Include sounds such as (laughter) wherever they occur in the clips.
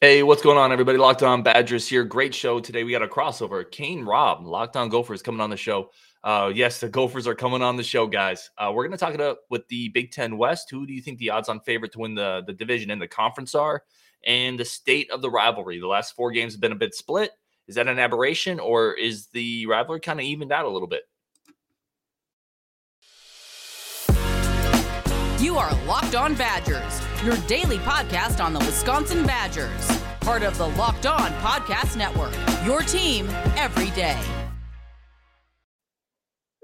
Hey, what's going on, everybody? Locked On Badgers here. Great show today. We got a crossover. Kane Robb, Locked On Gophers, coming on the show. Uh, yes, the Gophers are coming on the show, guys. Uh, we're going to talk it up with the Big Ten West. Who do you think the odds-on favorite to win the the division and the conference are? And the state of the rivalry. The last four games have been a bit split. Is that an aberration, or is the rivalry kind of evened out a little bit? You are Locked On Badgers, your daily podcast on the Wisconsin Badgers, part of the Locked On Podcast Network. Your team every day.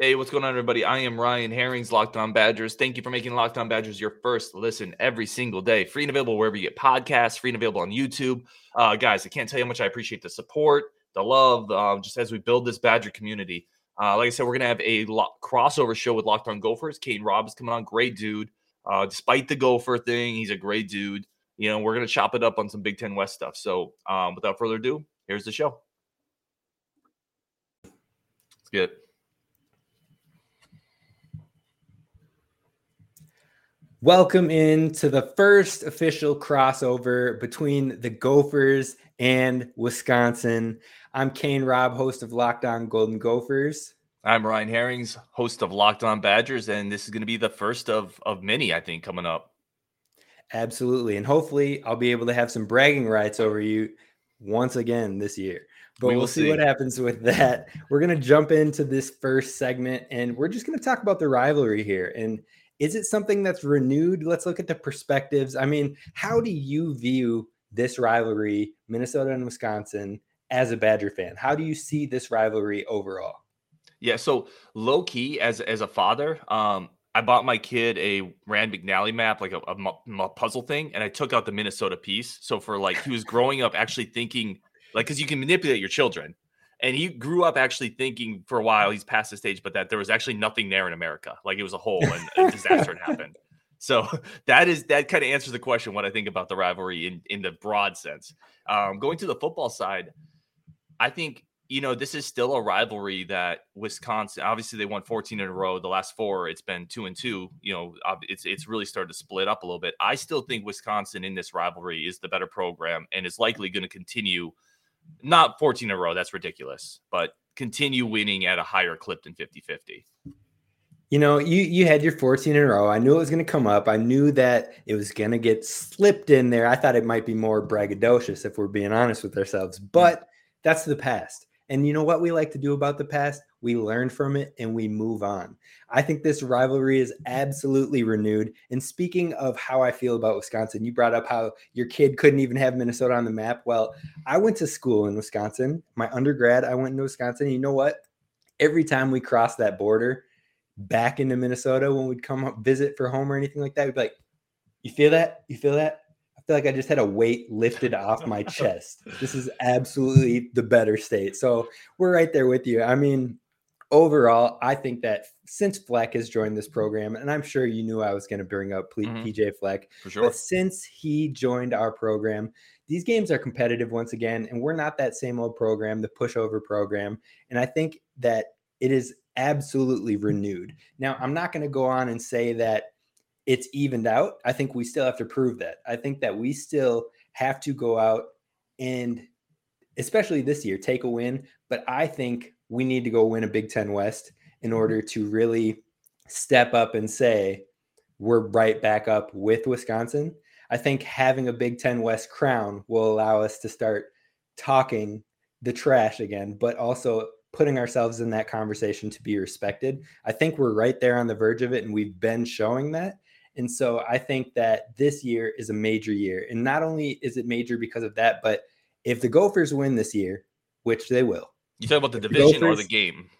Hey, what's going on, everybody? I am Ryan Herrings, Locked On Badgers. Thank you for making Locked On Badgers your first listen every single day. Free and available wherever you get podcasts, free and available on YouTube. Uh, guys, I can't tell you how much I appreciate the support, the love, uh, just as we build this Badger community. Uh, like I said, we're going to have a lo- crossover show with Locked On Gophers. Kane Robb is coming on. Great dude. Uh, despite the Gopher thing, he's a great dude. You know, we're gonna chop it up on some Big Ten West stuff. So, um, without further ado, here's the show. Let's get it. Welcome in to the first official crossover between the Gophers and Wisconsin. I'm Kane Robb, host of Locked On Golden Gophers. I'm Ryan Herrings, host of Locked On Badgers, and this is going to be the first of of many, I think, coming up. Absolutely, and hopefully, I'll be able to have some bragging rights over you once again this year. But we will we'll see. see what happens with that. We're going to jump into this first segment, and we're just going to talk about the rivalry here. And is it something that's renewed? Let's look at the perspectives. I mean, how do you view this rivalry, Minnesota and Wisconsin, as a Badger fan? How do you see this rivalry overall? Yeah, so low key as as a father, um, I bought my kid a Rand McNally map, like a, a, a, puzzle thing, and I took out the Minnesota piece. So for like he was growing up actually thinking like because you can manipulate your children, and he grew up actually thinking for a while he's past the stage, but that there was actually nothing there in America, like it was a hole and a disaster had happened. (laughs) So (laughs) that is that kind of answers the question what I think about the rivalry in in the broad sense. Um, going to the football side, I think you know, this is still a rivalry that Wisconsin. Obviously, they won 14 in a row. The last four, it's been two and two. You know, it's it's really started to split up a little bit. I still think Wisconsin in this rivalry is the better program and is likely going to continue. Not 14 in a row, that's ridiculous, but continue winning at a higher clip than 50 50. You know, you you had your 14 in a row. I knew it was going to come up. I knew that it was going to get slipped in there. I thought it might be more braggadocious if we're being honest with ourselves, mm. but that's the past. And you know what we like to do about the past? We learn from it and we move on. I think this rivalry is mm-hmm. absolutely renewed. And speaking of how I feel about Wisconsin, you brought up how your kid couldn't even have Minnesota on the map. Well, I went to school in Wisconsin. My undergrad, I went into Wisconsin. You know what? Every time we crossed that border back into Minnesota, when we'd come visit for home or anything like that, we'd be like, You feel that? You feel that? Feel like I just had a weight lifted off my (laughs) chest. This is absolutely the better state. So we're right there with you. I mean, overall, I think that since Fleck has joined this program, and I'm sure you knew I was going to bring up mm-hmm. PJ Fleck, sure. But since he joined our program, these games are competitive once again, and we're not that same old program, the pushover program. And I think that it is absolutely (laughs) renewed. Now, I'm not going to go on and say that it's evened out. I think we still have to prove that. I think that we still have to go out and, especially this year, take a win. But I think we need to go win a Big Ten West in mm-hmm. order to really step up and say we're right back up with Wisconsin. I think having a Big Ten West crown will allow us to start talking the trash again, but also putting ourselves in that conversation to be respected. I think we're right there on the verge of it, and we've been showing that. And so I think that this year is a major year. And not only is it major because of that, but if the Gophers win this year, which they will. You talk about the division the Gophers, or the game?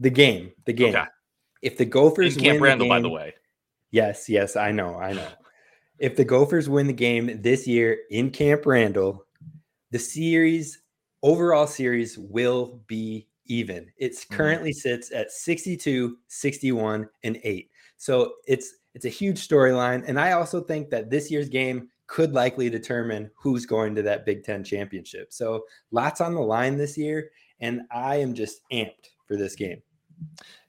The game. The game. Okay. If the Gophers In Camp win Randall, the game, by the way. Yes, yes, I know, I know. if the Gophers win the game this year in Camp Randall, the series overall series will be even. It's mm-hmm. currently sits at 62, 61, and 8. So it's it's a huge storyline. And I also think that this year's game could likely determine who's going to that Big Ten championship. So lots on the line this year. And I am just amped for this game.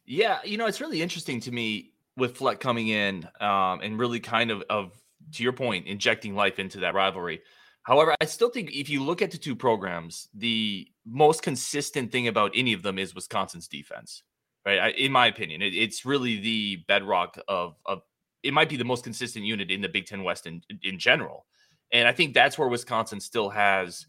Yeah, you know, it's really interesting to me with Fleck coming in um, and really kind of, of, to your point, injecting life into that rivalry. However, I still think if you look at the two programs, the most consistent thing about any of them is Wisconsin's defense, right? I, in my opinion, it, it's really the bedrock of of. It might be the most consistent unit in the Big Ten West in in general, and I think that's where Wisconsin still has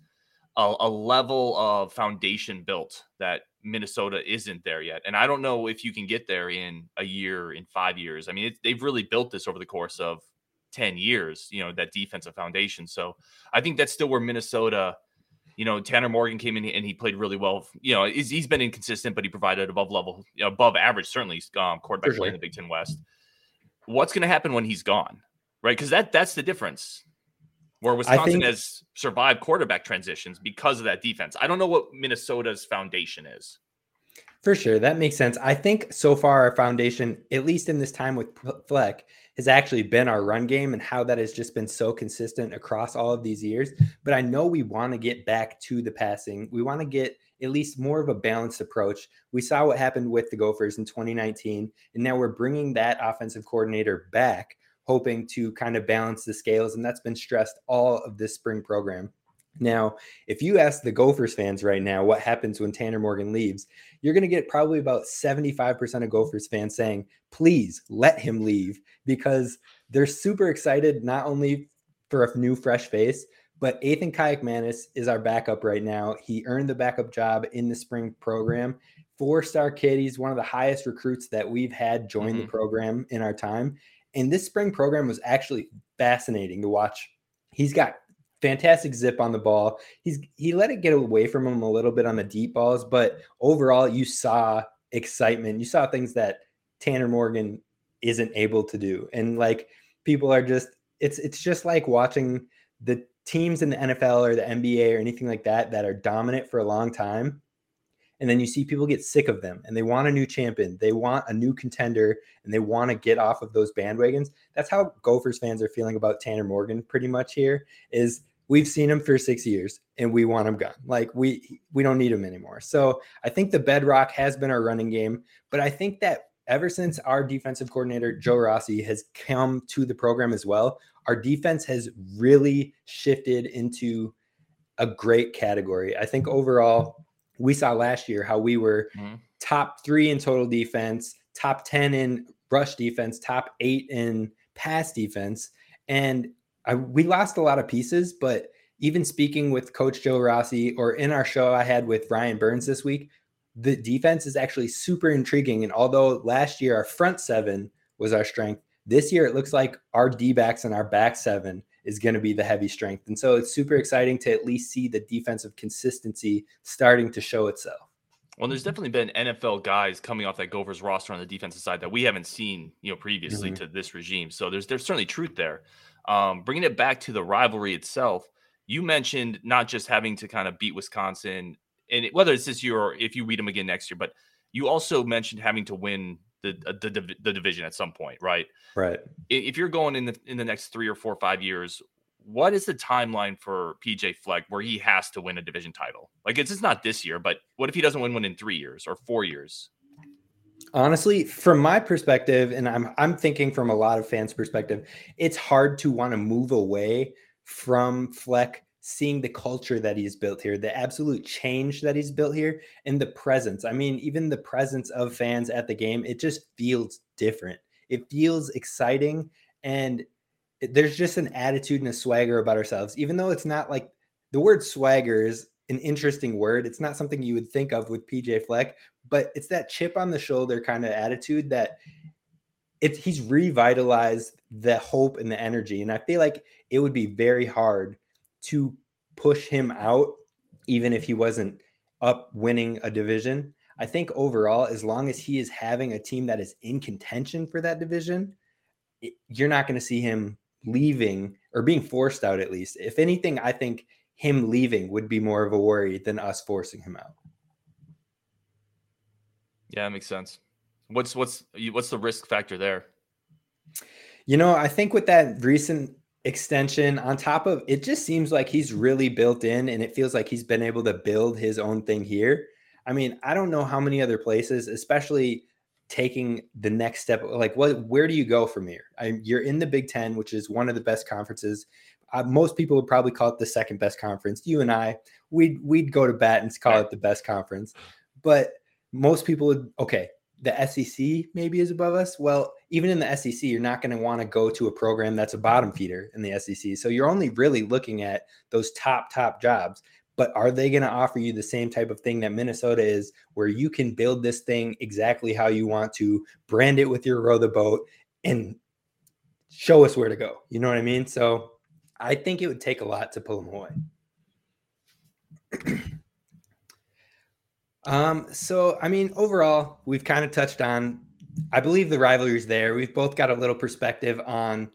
a, a level of foundation built that Minnesota isn't there yet. And I don't know if you can get there in a year, in five years. I mean, it, they've really built this over the course of 10 years, you know, that defensive foundation. So I think that's still where Minnesota, you know, Tanner Morgan came in and he played really well. You know, he's, he's been inconsistent, but he provided above level, you know, above average, certainly um, quarterback sure. play in the Big Ten West. What's going to happen when he's gone? Right. Cause that that's the difference where Wisconsin think, has survived quarterback transitions because of that defense. I don't know what Minnesota's foundation is. For sure. That makes sense. I think so far our foundation, at least in this time with Fleck, has actually been our run game and how that has just been so consistent across all of these years. But I know we want to get back to the passing. We want to get at least more of a balanced approach. We saw what happened with the Gophers in 2019, and now we're bringing that offensive coordinator back hoping to kind of balance the scales. And that's been stressed all of this spring program. Now, if you ask the Gophers fans right now what happens when Tanner Morgan leaves, you're going to get probably about 75% of Gophers fans saying, please let him leave because they're super excited not only for a new fresh face, but Ethan Kaliakmanis is our backup right now. He earned the backup job in the spring program. Four star kid. He's one of the highest recruits that we've had join mm-hmm. the program in our time. And this spring program was actually fascinating to watch. He's got fantastic zip on the ball. He's he let it get away from him a little bit on the deep balls, but overall you saw excitement. You saw things that Tanner Morgan isn't able to do. And like people are just it's it's just like watching the teams in the NFL or the NBA or anything like that that are dominant for a long time and then you see people get sick of them and they want a new champion they want a new contender and they want to get off of those bandwagons that's how gophers fans are feeling about tanner morgan pretty much here is we've seen him for six years and we want him gone like we we don't need him anymore so i think the bedrock has been our running game but i think that ever since our defensive coordinator joe rossi has come to the program as well our defense has really shifted into a great category i think overall we saw last year how we were mm-hmm. top three in total defense, top 10 in rush defense, top eight in pass defense. And I, we lost a lot of pieces, but even speaking with Coach Joe Rossi or in our show I had with Ryan Burns this week, the defense is actually super intriguing. And although last year our front seven was our strength, this year it looks like our D backs and our back seven is going to be the heavy strength. And so it's super exciting to at least see the defensive consistency starting to show itself. Well, there's definitely been NFL guys coming off that Gophers roster on the defensive side that we haven't seen, you know, previously mm-hmm. to this regime. So there's there's certainly truth there. Um, bringing it back to the rivalry itself, you mentioned not just having to kind of beat Wisconsin, and whether it's this year or if you beat them again next year, but you also mentioned having to win the, uh, the the division at some point, right? Right. If you're going in the in the next three or four or five years, what is the timeline for PJ Fleck where he has to win a division title? Like it's just not this year, but what if he doesn't win one in three years or four years? Honestly, from my perspective, and I'm I'm thinking from a lot of fans' perspective, it's hard to want to move away from Fleck seeing the culture that he's built here, the absolute change that he's built here, and the presence. I mean, even the presence of fans at the game, it just feels different. It feels exciting. And there's just an attitude and a swagger about ourselves, even though it's not like the word swagger is an interesting word. It's not something you would think of with PJ Fleck, but it's that chip on the shoulder kind of attitude that it's he's revitalized the hope and the energy. And I feel like it would be very hard to push him out, even if he wasn't up winning a division. I think overall, as long as he is having a team that is in contention for that division, it, you're not going to see him leaving or being forced out at least. If anything, I think him leaving would be more of a worry than us forcing him out. Yeah, that makes sense. What's what's what's the risk factor there? You know, I think with that recent extension on top of it just seems like he's really built in and it feels like he's been able to build his own thing here. I mean, I don't know how many other places, especially taking the next step like what where do you go from here I, you're in the big 10 which is one of the best conferences uh, most people would probably call it the second best conference. You and I, we'd we'd go to bat and call it the best conference, but most people would okay. The SEC maybe is above us. Well, even in the SEC, you're not going to want to go to a program that's a bottom feeder in the SEC. So you're only really looking at those top top jobs but are they going to offer you the same type of thing that Minnesota is, where you can build this thing exactly how you want to, brand it with your row the boat, and show us where to go? You know what I mean? So I think it would take a lot to pull them away. (clears throat) um, so I mean, overall, we've kind of touched on. I believe the rivalry's there. We've both got a little perspective on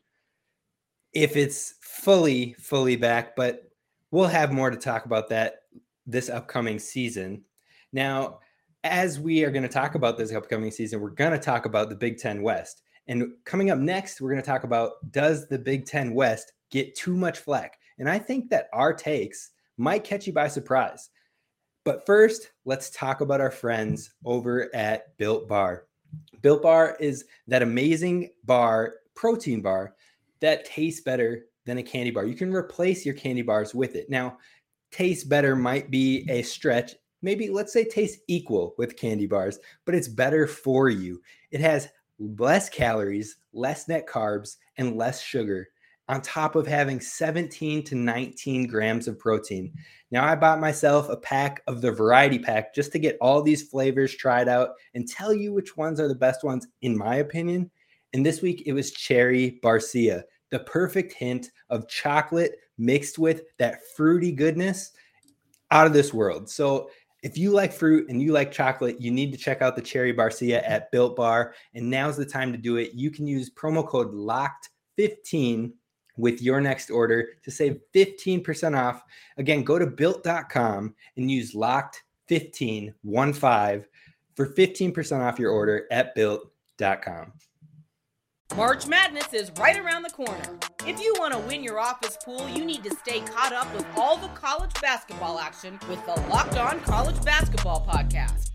if it's fully, fully back, but we'll have more to talk about that this upcoming season. Now, as we are going to talk about this upcoming season, we're going to talk about the Big Ten West. And coming up next, we're going to talk about does the Big Ten West get too much flack? And I think that our takes might catch you by surprise. But first, let's talk about our friends over at Built Bar. Built Bar is that amazing bar, protein bar that tastes better than a candy bar. You can replace your candy bars with it. Now, taste better might be a stretch. Maybe let's say taste equal with candy bars, but it's better for you. It has less calories, less net carbs, and less sugar on top of having 17 to 19 grams of protein. Now, I bought myself a pack of the variety pack just to get all these flavors tried out and tell you which ones are the best ones, in my opinion. And this week it was cherry barcia the perfect hint of chocolate mixed with that fruity goodness out of this world. So if you like fruit and you like chocolate, you need to check out the Cherry Barcia at Built Bar. And now's the time to do it. You can use promo code LOCKED15 with your next order to save 15% off. Again, go to built.com and use locked15 for 15% off your order at built.com. March Madness is right around the corner. If you want to win your office pool, you need to stay caught up with all the college basketball action with the Locked On College Basketball Podcast.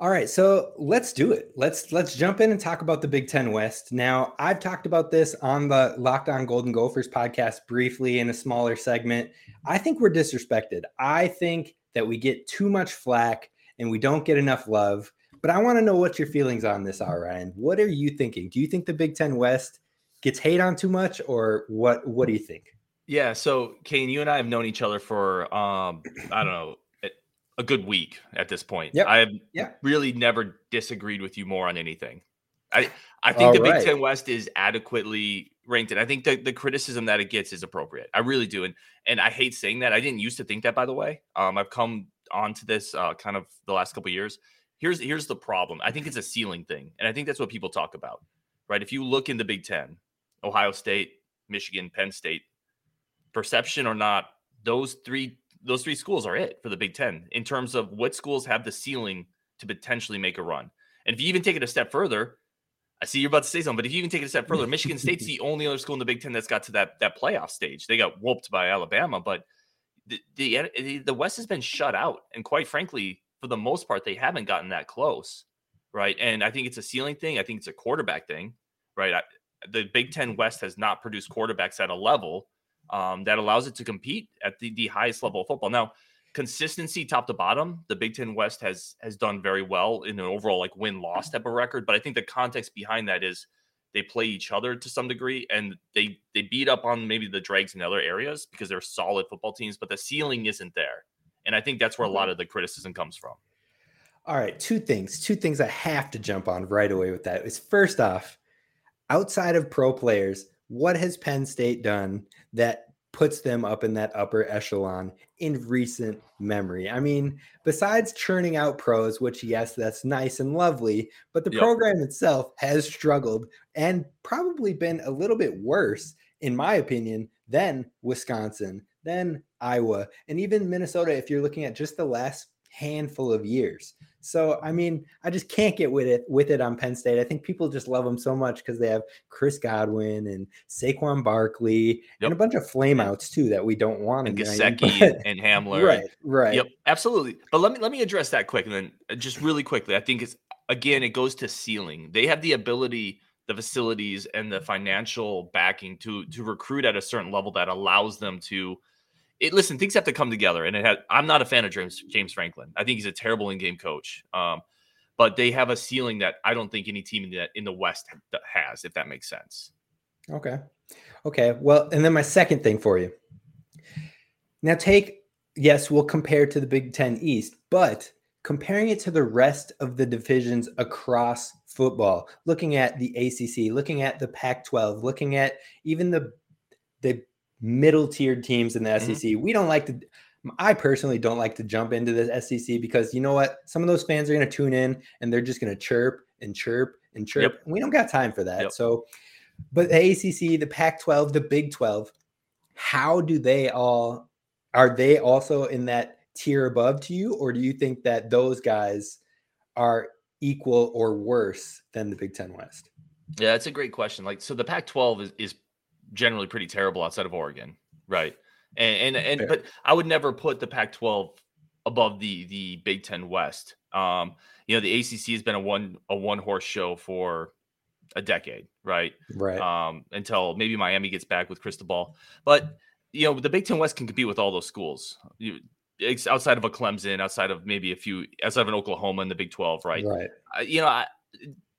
All right, so let's do it. Let's let's jump in and talk about the Big Ten West. Now, I've talked about this on the Locked On Golden Gophers podcast briefly in a smaller segment. I think we're disrespected. I think that we get too much flack and we don't get enough love. But I want to know what your feelings on this are, Ryan. What are you thinking? Do you think the Big Ten West gets hate on too much, or what? What do you think? Yeah. So, Kane, you and I have known each other for um, I don't know a good week at this point. Yep. I have yep. really never disagreed with you more on anything. I I think All the right. Big Ten West is adequately ranked, and I think the, the criticism that it gets is appropriate. I really do, and and I hate saying that. I didn't used to think that, by the way. Um, I've come onto this uh, kind of the last couple years. Here's here's the problem. I think it's a ceiling thing, and I think that's what people talk about, right? If you look in the Big Ten, Ohio State, Michigan, Penn State, perception or not, those three those three schools are it for the Big Ten in terms of what schools have the ceiling to potentially make a run. And if you even take it a step further, I see you're about to say something, but if you even take it a step further, Michigan State's (laughs) the only other school in the Big Ten that's got to that that playoff stage. They got whooped by Alabama, but the the, the West has been shut out, and quite frankly, for the most part, they haven't gotten that close, right? And I think it's a ceiling thing. I think it's a quarterback thing, right? I, the Big Ten West has not produced quarterbacks at a level um, that allows it to compete at the, the highest level of football. Now, consistency top to bottom, the Big Ten West has has done very well in an overall like win loss type of record. But I think the context behind that is they play each other to some degree, and they they beat up on maybe the dregs in other areas because they're solid football teams, but the ceiling isn't there. And I think that's where a lot mm-hmm. of the criticism comes from. All right, two things. Two things I have to jump on right away with that is first off, outside of pro players, what has Penn State done that puts them up in that upper echelon in recent memory. I mean, besides churning out pros, which, yes, that's nice and lovely, but the yep. program itself has struggled and probably been a little bit worse, in my opinion, than Wisconsin, then Iowa, and even Minnesota if you're looking at just the last handful of years. So I mean, I just can't get with it with it on Penn State. I think people just love them so much because they have Chris Godwin and Saquon Barkley yep. and a bunch of flameouts too that we don't want. And Gesicki and Hamler. (laughs) Right, right. Yep, absolutely. But let me let me address that quick and then uh, just really quickly. I think it's again it goes to ceiling. They have the ability the facilities and the financial backing to to recruit at a certain level that allows them to it, listen, things have to come together. And it I'm not a fan of James James Franklin. I think he's a terrible in-game coach. Um, but they have a ceiling that I don't think any team in the in the West has, if that makes sense. Okay. Okay. Well, and then my second thing for you. Now take yes, we'll compare to the Big Ten East, but comparing it to the rest of the divisions across football, looking at the ACC, looking at the Pac-12, looking at even the the middle tiered teams in the mm-hmm. SEC. We don't like to. I personally don't like to jump into the SEC because you know what? Some of those fans are going to tune in and they're just going to chirp and chirp and chirp. Yep. we don't got time for that. Yep. So, but the ACC, the Pac 12, the Big 12, how do they all, are they also in that tier above to you? Or do you think that those guys are equal or worse than the Big 10 West? Yeah, that's a great question. Like, so the Pac 12 is, is generally pretty terrible outside of Oregon, right? And and, and but I would never put the Pac-12 above the the Big Ten West. Um, you know, the ACC has been a one a one horse show for a decade, right? Right. Um, until maybe Miami gets back with Cristobal, but you know, the Big Ten West can compete with all those schools. You, outside of a Clemson, outside of maybe a few, outside of an Oklahoma in the Big Twelve, right? Right. Uh, you know, I,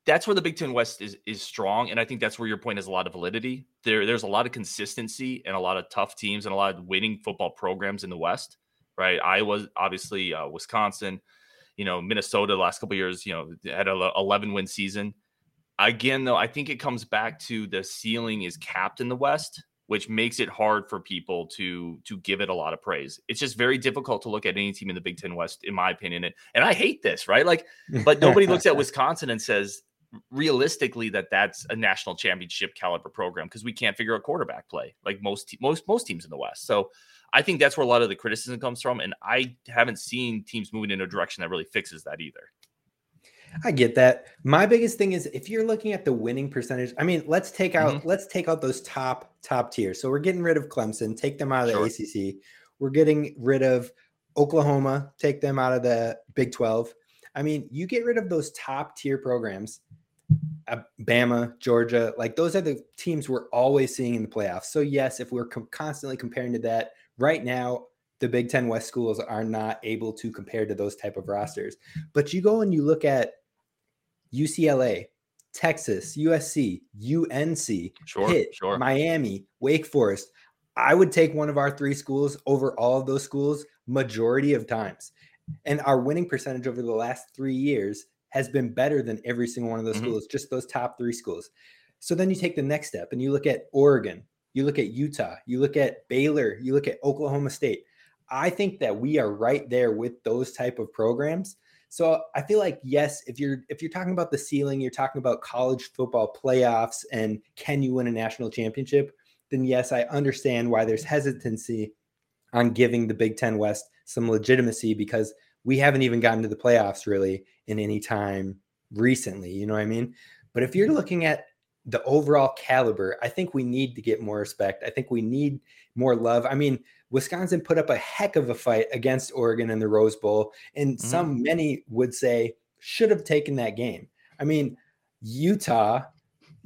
that's where the Big Ten West is is strong, and I think that's where your point has a lot of validity. There, there's a lot of consistency and a lot of tough teams and a lot of winning football programs in the West, right? Iowa, obviously, uh, Wisconsin, you know, Minnesota. The last couple years, you know, had a 11 win season. Again, though, I think it comes back to the ceiling is capped in the West, which makes it hard for people to to give it a lot of praise. It's just very difficult to look at any team in the Big Ten West, in my opinion. And, and I hate this, right? Like, (laughs) but nobody looks at (laughs) Wisconsin and says realistically that that's a national championship caliber program because we can't figure out quarterback play like most te- most most teams in the West. So I think that's where a lot of the criticism comes from, and I haven't seen teams moving in a direction that really fixes that either. I get that. My biggest thing is if you're looking at the winning percentage, I mean, let's take out mm-hmm. let's take out those top top tiers. So we're getting rid of Clemson, take them out of the sure. ACC. We're getting rid of Oklahoma, take them out of the Big 12. I mean, you get rid of those top tier programs Bama, Georgia, like those are the teams we're always seeing in the playoffs. So yes, if we're com- constantly comparing to that, right now the Big Ten West schools are not able to compare to those type of rosters. But you go and you look at UCLA, Texas, USC, UNC, sure, Pitt, sure. Miami, Wake Forest. I would take one of our three schools over all of those schools majority of times. And our winning percentage over the last three years has been better than every single one of those mm-hmm. schools, just those top three schools. So then you take the next step and you look at Oregon, you look at Utah, you look at Baylor, you look at Oklahoma State. I think that we are right there with those type of programs. So I feel like yes, if you're if you're talking about the ceiling, you're talking about college football playoffs and can you win a national championship, then yes, I understand why there's hesitancy on giving the Big 10 West some legitimacy because we haven't even gotten to the playoffs really in any time recently. You know what I mean? But if you're looking at the overall caliber, I think we need to get more respect. I think we need more love. I mean, Wisconsin put up a heck of a fight against Oregon in the Rose Bowl, and mm-hmm. some many would say should have taken that game. I mean, Utah,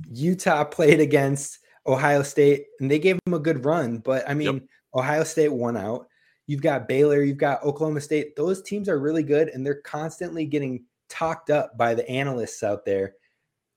Utah played against Ohio State, and they gave them a good run, but I mean, yep. Ohio State won out. You've got Baylor, you've got Oklahoma State. Those teams are really good and they're constantly getting talked up by the analysts out there.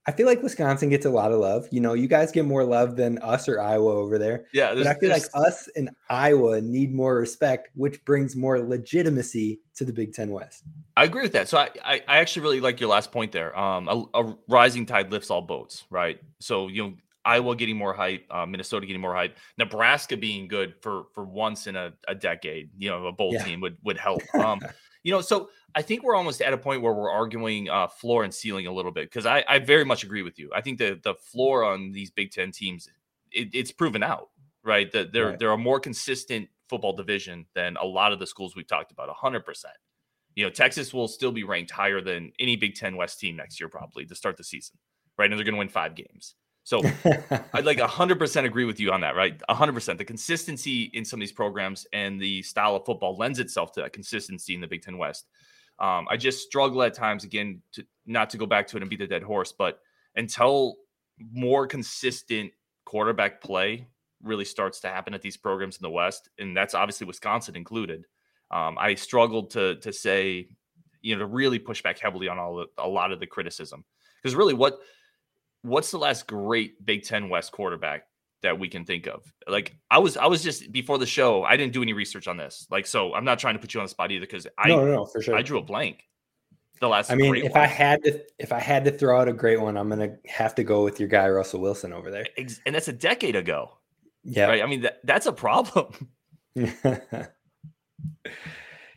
I feel like Wisconsin gets a lot of love. You know, you guys get more love than us or Iowa over there. Yeah, but I feel like us and Iowa need more respect, which brings more legitimacy to the Big Ten West. I agree with that. So I, I, I actually really like your last point there. Um, a, a, rising tide lifts all boats, right? So you know, Iowa getting more hype, uh, Minnesota getting more hype, Nebraska being good for for once in a, a decade. You know, a bowl yeah. team would would help. (laughs) Um, you know, so I think we're almost at a point where we're arguing uh, floor and ceiling a little bit because I, I very much agree with you. I think the the floor on these Big Ten teams it, it's proven out, right? That they're right. they're a more consistent football division than a lot of the schools we've talked about. 100%. You know, Texas will still be ranked higher than any Big Ten West team next year, probably to start the season, right? And they're going to win five games. So (laughs) I'd like 100% agree with you on that, right? 100%. The consistency in some of these programs and the style of football lends itself to that consistency in the Big Ten West. Um, I just struggle at times, again, to not to go back to it and beat the dead horse, but until more consistent quarterback play really starts to happen at these programs in the West, and that's obviously Wisconsin included. Um, I struggled to to say, you know, to really push back heavily on all the, a lot of the criticism because really, what what's the last great Big Ten West quarterback that we can think of? Like I was I was just before the show, I didn't do any research on this. Like so, I'm not trying to put you on the spot either because I no, no, no, for sure. I drew a blank. The last, I mean, if one. I had to, if I had to throw out a great one, I'm gonna have to go with your guy Russell Wilson over there, and that's a decade ago. Yeah, right. I mean, that, that's a problem. (laughs) (laughs)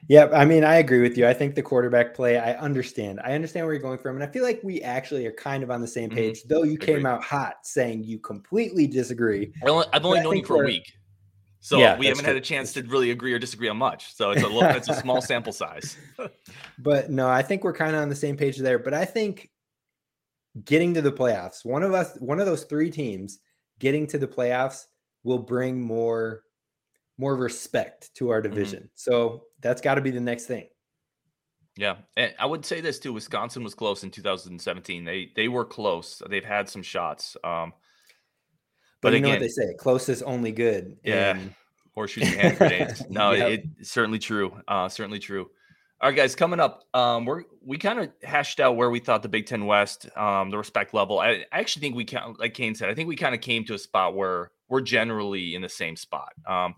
Yeah, I mean, I agree with you. I think the quarterback play, I understand. I understand where you're going from. And I feel like we actually are kind of on the same mm-hmm. page, mm-hmm. though you came out hot saying you completely disagree. Well, I've only known you for a week. So yeah, we haven't true. had a chance to really agree or disagree on much. So it's a little, it's a (laughs) small sample size. (laughs) but no, I think we're kind of on the same page there. But I think getting to the playoffs, one of us, one of those three teams getting to the playoffs will bring more more respect to our mm-hmm. division. Mm-hmm. So that's got to be the next thing. Yeah, and I would say this too. Wisconsin was close in 2017. They they were close. They've had some shots. Um, but, but you again, know what they say: close is only good. Yeah, and... horseshoes and hand grenades. (laughs) No, yep. it, it's certainly true. Uh, certainly true. All right, guys, coming up, um, we're we kind of hashed out where we thought the Big Ten West, um, the respect level. I, I actually think we can, like Kane said, I think we kind of came to a spot where we're generally in the same spot. Um,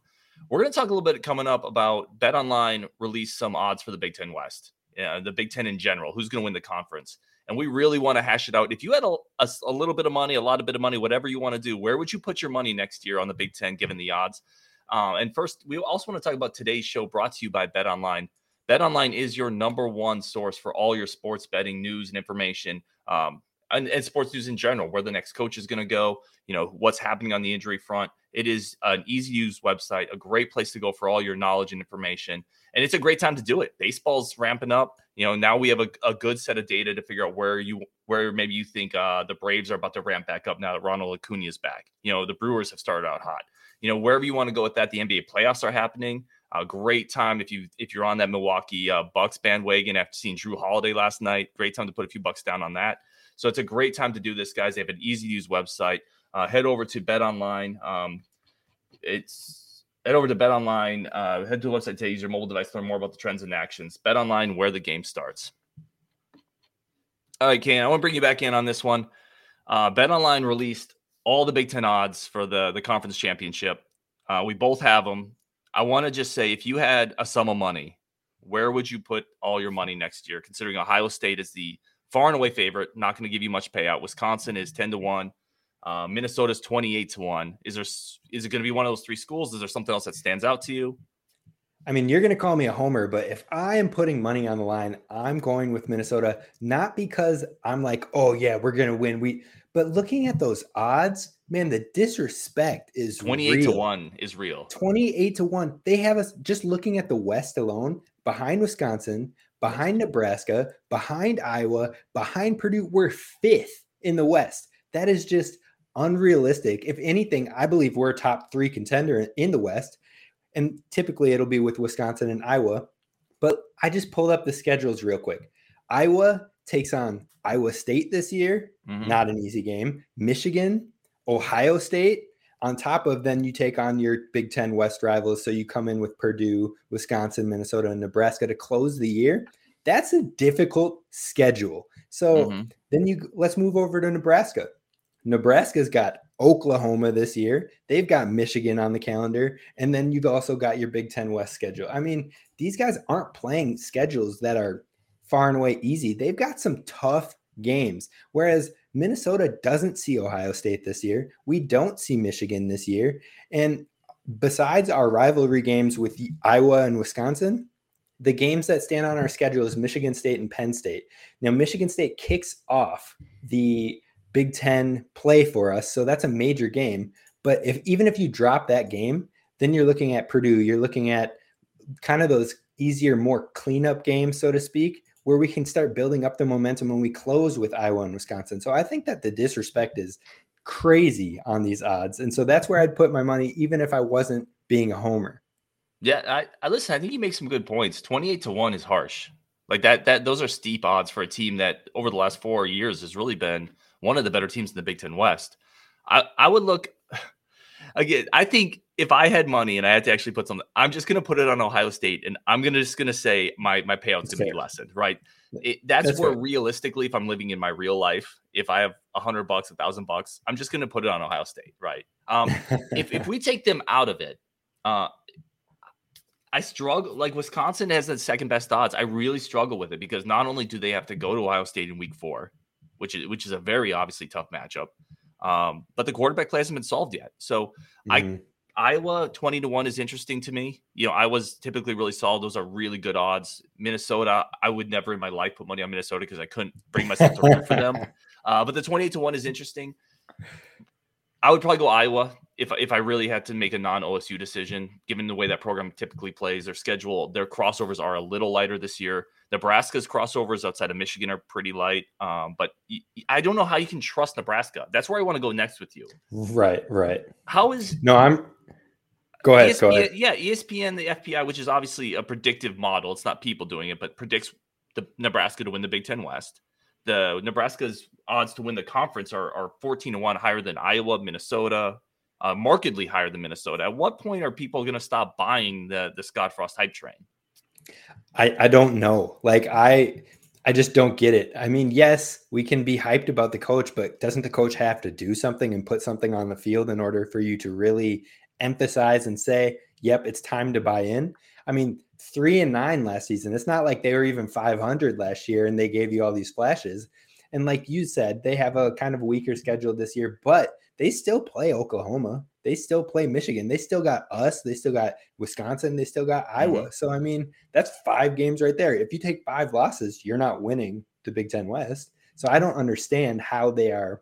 we're going to talk a little bit coming up about BetOnline released some odds for the Big Ten West, yeah, the Big Ten in general, who's going to win the conference. And we really want to hash it out. If you had a, a, a, little bit of money, a lot of bit of money, whatever you want to do, where would you put your money next year on the Big Ten given the odds? Uh, and first, we also want to talk about today's show brought to you by BetOnline. Bet Online is your number one source for all your sports betting news and information. Um, and, and, sports news in general, where the next coach is going to go, you know, what's happening on the injury front. It is an easy use website, a great place to go for all your knowledge and information. And it's a great time to do it. Baseball's ramping up. You know, now we have a, a good set of data to figure out where you where maybe you think uh, the Braves are about to ramp back up now that Ronald Acuna is back. You know, the Brewers have started out hot. You know, wherever you want to go with that, the NBA playoffs are happening. A great time if you if you're on that Milwaukee uh, Bucks bandwagon after seeing Jrue Holiday last night. Great time to put a few bucks down on that. So it's a great time to do this, guys. They have an easy to use website. Uh, head over to BetOnline. Um, it's head over to BetOnline. Uh, head to the website to use your mobile device to learn more about the trends and actions. BetOnline, where the game starts. All right, Kane, I want to bring you back in on this one. Uh, BetOnline released all the Big Ten odds for the the conference championship. Uh, we both have them. I want to just say, if you had a sum of money, where would you put all your money next year? Considering Ohio State is the far and away favorite. Not going to give you much payout. Wisconsin is ten to one. Uh, Minnesota's twenty eight to one. Is there is it going to be one of those three schools? Is there something else that stands out to you? I mean, you're going to call me a homer, but if I am putting money on the line, I'm going with Minnesota. Not because I'm like, oh yeah, we're going to win. We, but looking at those odds, man, the disrespect is 28 real. to 1 is real. 28 to 1. They have us just looking at the West alone behind Wisconsin, behind Nebraska, behind Iowa, behind Purdue. We're fifth in the West. That is just unrealistic. If anything, I believe we're a top three contender in the West. And typically it'll be with Wisconsin and Iowa. But I just pulled up the schedules real quick. Iowa takes on Iowa State this year, mm-hmm. not an easy game. Michigan, Ohio State, on top of then you take on your Big Ten West rivals. So you come in with Purdue, Wisconsin, Minnesota, and Nebraska to close the year. That's a difficult schedule. So mm-hmm. then you let's move over to Nebraska. Nebraska's got Oklahoma this year. They've got Michigan on the calendar. And then you've also got your Big Ten West schedule. I mean, these guys aren't playing schedules that are far and away easy. They've got some tough games. Whereas Minnesota doesn't see Ohio State this year. We don't see Michigan this year. And besides our rivalry games with Iowa and Wisconsin, the games that stand on our schedule is Michigan State and Penn State. Now, Michigan State kicks off the Big Ten play for us, so that's a major game. But if even if you drop that game, then you're looking at Purdue, you're looking at kind of those easier, more cleanup games, so to speak, where we can start building up the momentum when we close with Iowa and Wisconsin. So I think that the disrespect is crazy on these odds. And so that's where I'd put my money, even if I wasn't being a homer. Yeah, I, I listen, I think you make some good points. 28 to 1 is harsh. Like that, that those are steep odds for a team that over the last four years has really been one of the better teams in the Big Ten West. I, I would look (sighs) again. I think if I had money and I had to actually put something, I'm just going to put it on Ohio State, and I'm going to just going to say my my payout's going to be lessened, right? It, that's, that's, where fair. realistically, if I'm living in my real life, if I have a hundred bucks, a thousand bucks, I'm just going to put it on Ohio State, right? Um, (laughs) if if we take them out of it, uh, I struggle. Like Wisconsin has the second best odds. I really struggle with it because not only do they have to go to Ohio State in Week Four, which is which is a very obviously tough matchup, um, but the quarterback play hasn't been solved yet. So mm-hmm. I Iowa 20 to 1 is interesting to me. You know, I was typically really solid. Those are really good odds. Minnesota, I would never in my life put money on Minnesota because I couldn't bring myself to root for them. (laughs) Uh, but the 28 to 1 is interesting. I would probably go Iowa if if I really had to make a non OSU decision, given the way that program typically plays, their schedule, their crossovers are a little lighter this year. Nebraska's crossovers outside of Michigan are pretty light, um, but I don't know how you can trust Nebraska. That's where I want to go next with you. Right, right. How is no? I'm. Go ahead. ESPN, go ahead. Yeah, ESPN, the FPI, which is obviously a predictive model. It's not people doing it, but predicts the Nebraska to win the Big Ten West. The Nebraska's odds to win the conference are, are 14 to 1 higher than Iowa, Minnesota, uh, markedly higher than Minnesota. At what point are people going to stop buying the the Scott Frost hype train? I I don't know. Like I I just don't get it. I mean, yes, we can be hyped about the coach, but doesn't the coach have to do something and put something on the field in order for you to really emphasize and say, "Yep, it's time to buy in"? I mean, three and nine last season. It's not like they were even 500 last year and they gave you all these flashes. And like you said, they have a kind of weaker schedule this year, but they still play Oklahoma. They still play Michigan. They still got us. They still got Wisconsin. They still got Iowa. Mm-hmm. So, I mean, that's five games right there. If you take five losses, you're not winning the Big Ten West. So, I don't understand how they are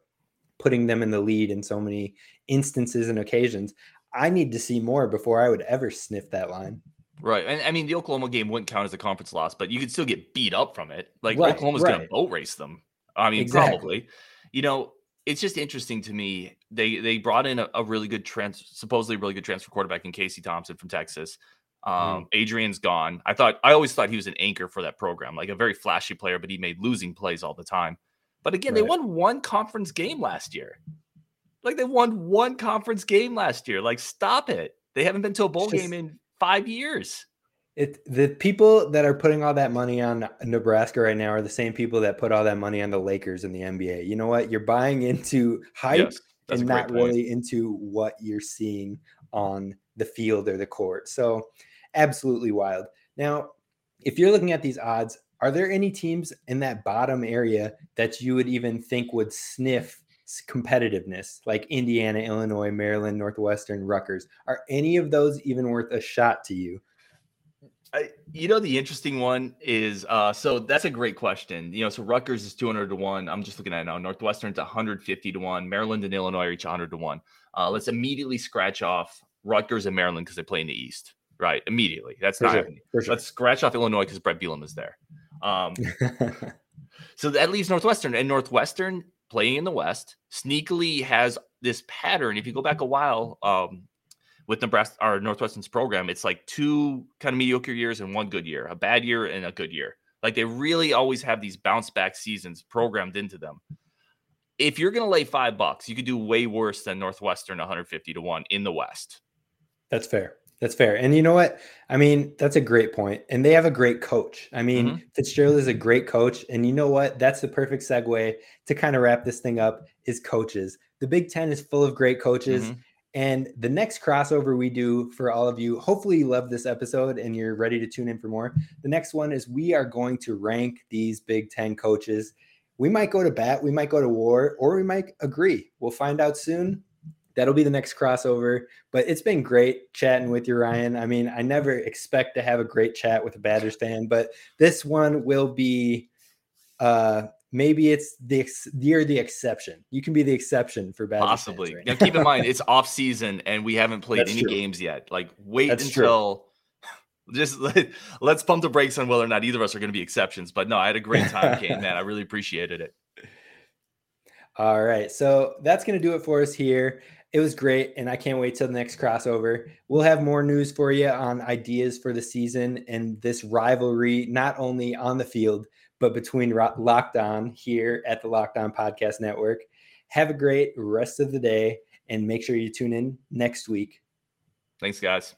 putting them in the lead in so many instances and occasions. I need to see more before I would ever sniff that line. Right. And I mean, the Oklahoma game wouldn't count as a conference loss, but you could still get beat up from it. Like right, Oklahoma's right. going to boat race them. I mean, exactly. probably. You know, it's just interesting to me. They they brought in a, a really good trans, supposedly really good transfer quarterback in Casey Thompson from Texas. Um, mm. Adrian's gone. I thought I always thought he was an anchor for that program, like a very flashy player, but he made losing plays all the time. But again, right. they won one conference game last year. Like they won one conference game last year. Like stop it. They haven't been to a bowl just, game in five years. It the people that are putting all that money on Nebraska right now are the same people that put all that money on the Lakers in the NBA. You know what? You're buying into hype yes, and not really into what you're seeing on the field or the court. So absolutely wild. Now, if you're looking at these odds, are there any teams in that bottom area that you would even think would sniff competitiveness like Indiana, Illinois, Maryland, Northwestern, Rutgers? Are any of those even worth a shot to you? I, you know, the interesting one is uh, so that's a great question. You know, so Rutgers is 200 to 1. I'm just looking at it now. Northwestern's 150 to 1. Maryland and Illinois are each 100 to 1. Uh, let's immediately scratch off Rutgers and Maryland because they play in the East, right? Immediately. That's For not sure. Sure. Let's scratch off Illinois because Brett Bielema is there. Um, (laughs) so that leaves Northwestern, and Northwestern playing in the West sneakily has this pattern. If you go back a while, um, with Nebraska or Northwestern's program, it's like two kind of mediocre years and one good year, a bad year and a good year. Like they really always have these bounce back seasons programmed into them. If you're going to lay five bucks, you could do way worse than Northwestern 150 to one in the West. That's fair. That's fair. And you know what? I mean, that's a great point. And they have a great coach. I mean, mm-hmm. Fitzgerald is a great coach. And you know what? That's the perfect segue to kind of wrap this thing up is coaches. The Big Ten is full of great coaches. Mm-hmm. And the next crossover we do for all of you, hopefully you love this episode and you're ready to tune in for more. The next one is we are going to rank these Big Ten coaches. We might go to bat, we might go to war, or we might agree. We'll find out soon. That'll be the next crossover. But it's been great chatting with you, Ryan. I mean, I never expect to have a great chat with a Badgers fan, but this one will be uh maybe it's the you're the exception. You can be the exception for Badgers Possibly. Right now, keep in mind it's off season and we haven't played That's any true. games yet. Like wait That's until (sighs) just (laughs) let, let's pump the brakes on whether or not either of us are going to be exceptions. But no, I had a great time, Kane. Man, I really appreciated it. (laughs) All right. So that's going to do it for us here. It was great. And I can't wait till the next crossover. We'll have more news for you on ideas for the season and this rivalry, not only on the field, but between Ro- Locked On here at the Locked On Podcast Network. Have a great rest of the day and make sure you tune in next week. Thanks, guys.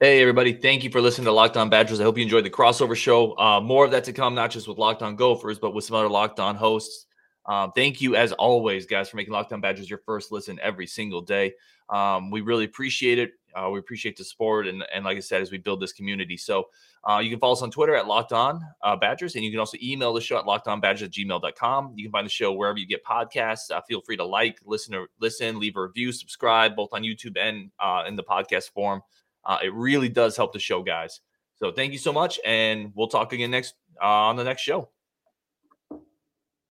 Hey, everybody. Thank you for listening to Locked On Badgers. I hope you enjoyed the crossover show. Uh, more of that to come, not just with Locked On Gophers, but with some other Locked On hosts. Um, thank you, as always, guys, for making Locked On Badgers your first listen every single day. Um, we really appreciate it. Uh, we appreciate the support. And, and like I said, as we build this community. So uh, you can follow us on Twitter at Locked On uh, Badgers. And you can also email the show at lockedonbadgers at gmail.com. You can find the show wherever you get podcasts. Uh, feel free to like, listen, or listen, leave a review, subscribe, both on YouTube and uh, in the podcast form. Uh, it really does help the show, guys. So thank you so much, and we'll talk again next on the next show.